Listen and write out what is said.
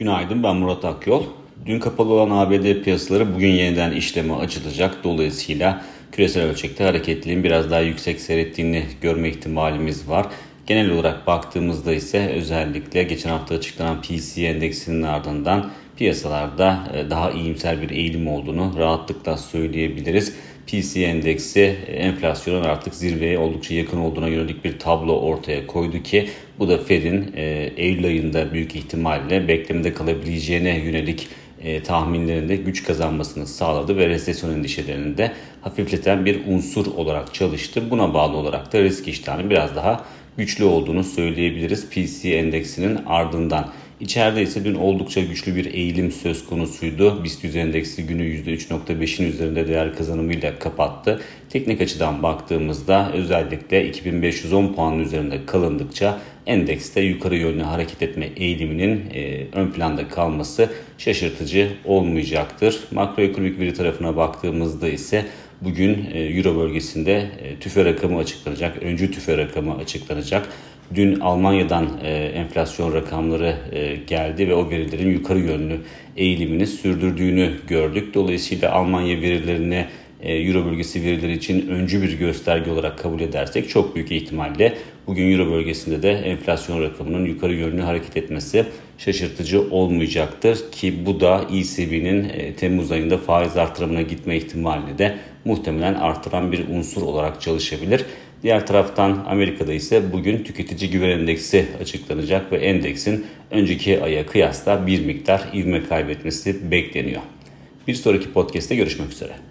Günaydın ben Murat Akyol. Dün kapalı olan ABD piyasaları bugün yeniden işleme açılacak. Dolayısıyla küresel ölçekte hareketliliğin biraz daha yüksek seyrettiğini görme ihtimalimiz var. Genel olarak baktığımızda ise özellikle geçen hafta açıklanan PCE endeksinin ardından piyasalarda e, daha iyimser bir eğilim olduğunu rahatlıkla söyleyebiliriz. PCE endeksi enflasyonun artık zirveye oldukça yakın olduğuna yönelik bir tablo ortaya koydu ki bu da Fed'in e, Eylül ayında büyük ihtimalle beklemede kalabileceğine yönelik e, tahminlerinde güç kazanmasını sağladı ve resesyon endişelerini de hafifleten bir unsur olarak çalıştı. Buna bağlı olarak da risk iştahının biraz daha güçlü olduğunu söyleyebiliriz PCE endeksinin ardından. İçeride ise dün oldukça güçlü bir eğilim söz konusuydu. BIST 100 endeksi günü %3.5'in üzerinde değer kazanımıyla kapattı. Teknik açıdan baktığımızda özellikle 2510 puanın üzerinde kalındıkça endekste yukarı yönlü hareket etme eğiliminin e, ön planda kalması şaşırtıcı olmayacaktır. Makroekonomik veri tarafına baktığımızda ise bugün e, Euro bölgesinde e, tüfe rakamı açıklanacak, öncü tüfe rakamı açıklanacak. Dün Almanya'dan e, enflasyon rakamları geldi ve o verilerin yukarı yönlü eğilimini sürdürdüğünü gördük. Dolayısıyla Almanya verilerini e, Euro bölgesi verileri için öncü bir gösterge olarak kabul edersek çok büyük ihtimalle bugün Euro bölgesinde de enflasyon rakamının yukarı yönlü hareket etmesi şaşırtıcı olmayacaktır ki bu da ECB'nin e, Temmuz ayında faiz artırımına gitme ihtimalini de muhtemelen artıran bir unsur olarak çalışabilir. Diğer taraftan Amerika'da ise bugün tüketici güven endeksi açıklanacak ve endeksin önceki aya kıyasla bir miktar ivme kaybetmesi bekleniyor. Bir sonraki podcast'te görüşmek üzere.